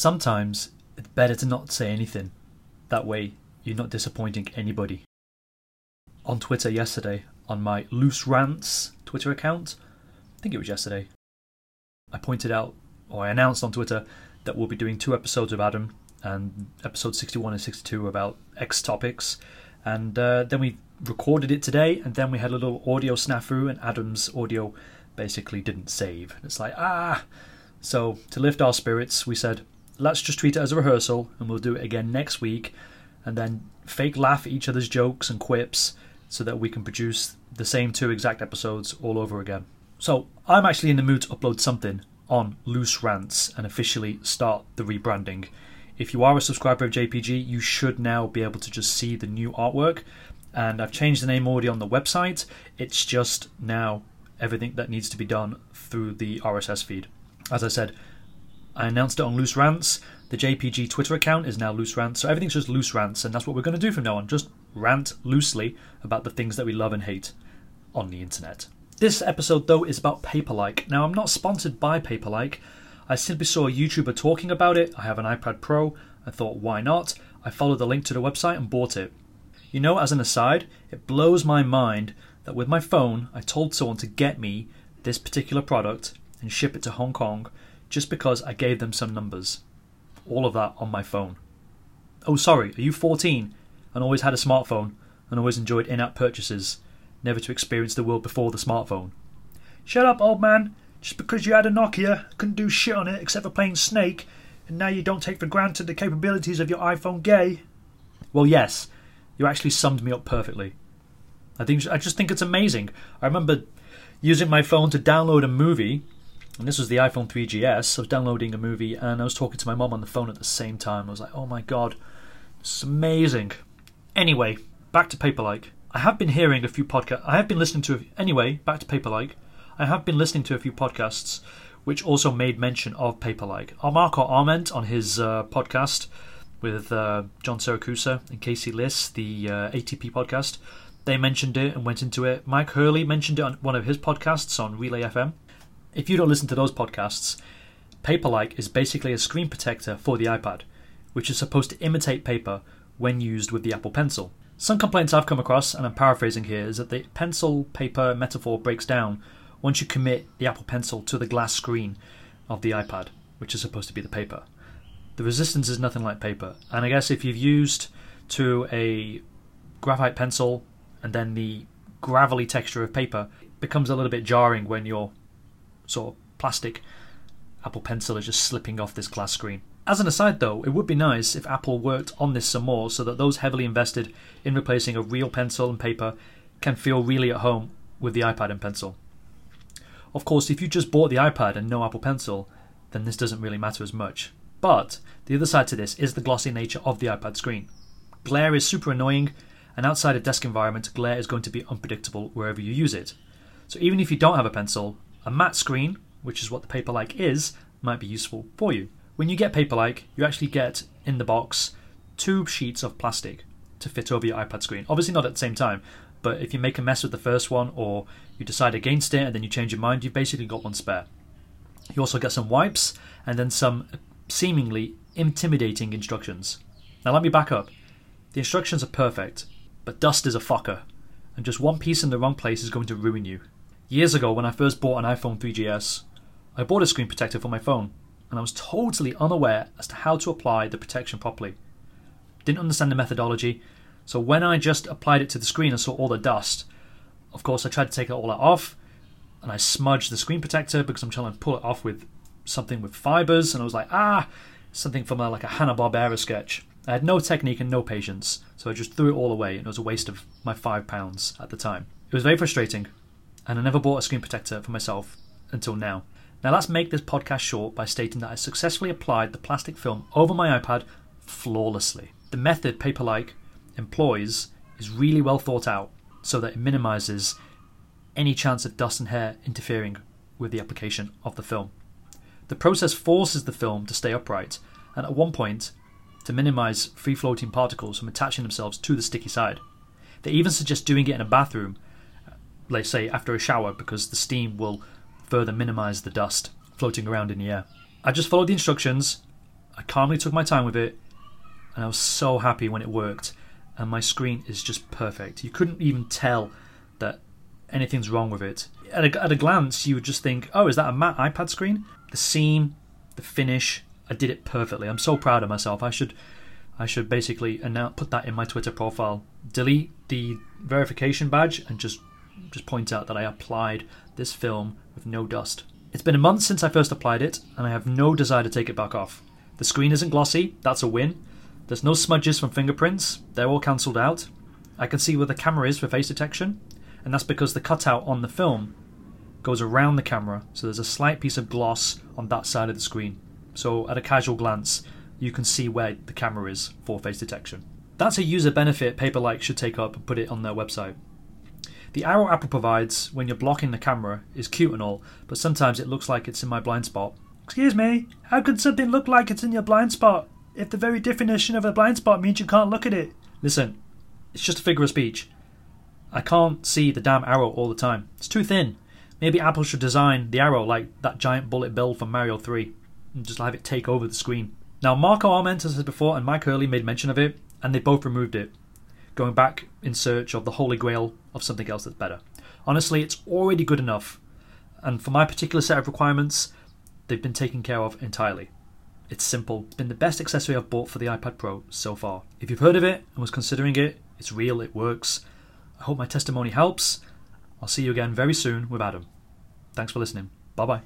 Sometimes it's better to not say anything. That way, you're not disappointing anybody. On Twitter yesterday, on my Loose Rants Twitter account, I think it was yesterday, I pointed out, or I announced on Twitter, that we'll be doing two episodes of Adam, and episode 61 and 62 about X topics. And uh, then we recorded it today, and then we had a little audio snafu, and Adam's audio basically didn't save. It's like, ah! So, to lift our spirits, we said, let's just treat it as a rehearsal, and we'll do it again next week, and then fake laugh at each other's jokes and quips so that we can produce the same two exact episodes all over again. So, I'm actually in the mood to upload something on Loose Rants and officially start the rebranding. If you are a subscriber of JPG, you should now be able to just see the new artwork. And I've changed the name already on the website. It's just now everything that needs to be done through the RSS feed. As I said, I announced it on Loose Rants. The JPG Twitter account is now Loose Rants. So everything's just Loose Rants, and that's what we're going to do from now on. Just rant loosely about the things that we love and hate on the internet. This episode, though, is about Paperlike. Now, I'm not sponsored by Paperlike. I simply saw a YouTuber talking about it. I have an iPad Pro. I thought, why not? I followed the link to the website and bought it. You know, as an aside, it blows my mind that with my phone, I told someone to get me this particular product and ship it to Hong Kong just because I gave them some numbers. All of that on my phone. Oh, sorry, are you 14 and always had a smartphone and always enjoyed in app purchases, never to experience the world before the smartphone? Shut up, old man. Just because you had a Nokia, couldn't do shit on it except for playing Snake, and now you don't take for granted the capabilities of your iPhone gay? Well, yes, you actually summed me up perfectly. I think I just think it's amazing. I remember using my phone to download a movie, and this was the iPhone 3GS. I was downloading a movie, and I was talking to my mom on the phone at the same time. I was like, "Oh my god, is amazing." Anyway, back to Paperlike. I have been hearing a few podcasts. I have been listening to. Anyway, back to Paperlike. I have been listening to a few podcasts which also made mention of Paperlike. Marco Arment on his uh, podcast with uh, John Siracusa and Casey Liss, the uh, ATP podcast. They mentioned it and went into it. Mike Hurley mentioned it on one of his podcasts on Relay FM. If you don't listen to those podcasts, Paperlike is basically a screen protector for the iPad, which is supposed to imitate paper when used with the Apple Pencil. Some complaints I've come across, and I'm paraphrasing here, is that the pencil paper metaphor breaks down once you commit the Apple Pencil to the glass screen of the iPad, which is supposed to be the paper. The resistance is nothing like paper, and I guess if you've used to a graphite pencil and then the gravelly texture of paper becomes a little bit jarring when your sort of plastic Apple Pencil is just slipping off this glass screen. As an aside, though, it would be nice if Apple worked on this some more so that those heavily invested in replacing a real pencil and paper can feel really at home with the iPad and pencil. Of course, if you just bought the iPad and no Apple Pencil, then this doesn't really matter as much. But the other side to this is the glossy nature of the iPad screen. Glare is super annoying, and outside a desk environment, glare is going to be unpredictable wherever you use it. So even if you don't have a pencil, a matte screen, which is what the Paperlike is, might be useful for you. When you get Paperlike, you actually get in the box two sheets of plastic to fit over your iPad screen. Obviously, not at the same time, but if you make a mess with the first one or you decide against it and then you change your mind, you've basically got one spare. You also get some wipes and then some seemingly intimidating instructions. Now, let me back up. The instructions are perfect, but dust is a fucker, and just one piece in the wrong place is going to ruin you. Years ago, when I first bought an iPhone 3GS, I bought a screen protector for my phone, and I was totally unaware as to how to apply the protection properly. Didn't understand the methodology, so when I just applied it to the screen and saw all the dust, of course I tried to take it all off and I smudged the screen protector because I'm trying to pull it off with something with fibers and I was like, ah, something from a, like a Hanna-Barbera sketch. I had no technique and no patience, so I just threw it all away and it was a waste of my five pounds at the time. It was very frustrating and I never bought a screen protector for myself until now. Now let's make this podcast short by stating that I successfully applied the plastic film over my iPad flawlessly. The method Paperlike employs is really well thought out so that it minimizes any chance of dust and hair interfering with the application of the film. The process forces the film to stay upright, and at one point, to minimize free floating particles from attaching themselves to the sticky side. They even suggest doing it in a bathroom, let's say after a shower, because the steam will further minimize the dust floating around in the air. I just followed the instructions. I calmly took my time with it, and I was so happy when it worked. And my screen is just perfect. You couldn't even tell that anything's wrong with it. At a, at a glance, you would just think, oh, is that a matte iPad screen? The seam, the finish, I did it perfectly. I'm so proud of myself. I should I should basically announce, put that in my Twitter profile. Delete the verification badge and just just point out that I applied this film with no dust. It's been a month since I first applied it, and I have no desire to take it back off. The screen isn't glossy, that's a win. There's no smudges from fingerprints, they're all cancelled out. I can see where the camera is for face detection, and that's because the cutout on the film goes around the camera, so there's a slight piece of gloss on that side of the screen. So, at a casual glance, you can see where the camera is for face detection. That's a user benefit Paperlike should take up and put it on their website. The arrow Apple provides when you're blocking the camera is cute and all, but sometimes it looks like it's in my blind spot. Excuse me, how could something look like it's in your blind spot if the very definition of a blind spot means you can't look at it? Listen, it's just a figure of speech. I can't see the damn arrow all the time. It's too thin. Maybe Apple should design the arrow like that giant bullet bill from Mario 3 and just have it take over the screen. Now, Marco Arment has before, and Mike Hurley made mention of it, and they both removed it, going back in search of the holy grail of something else that's better. Honestly, it's already good enough, and for my particular set of requirements, they've been taken care of entirely. It's simple, it's been the best accessory I've bought for the iPad Pro so far. If you've heard of it and was considering it, it's real, it works. I hope my testimony helps. I'll see you again very soon with Adam. Thanks for listening. Bye bye.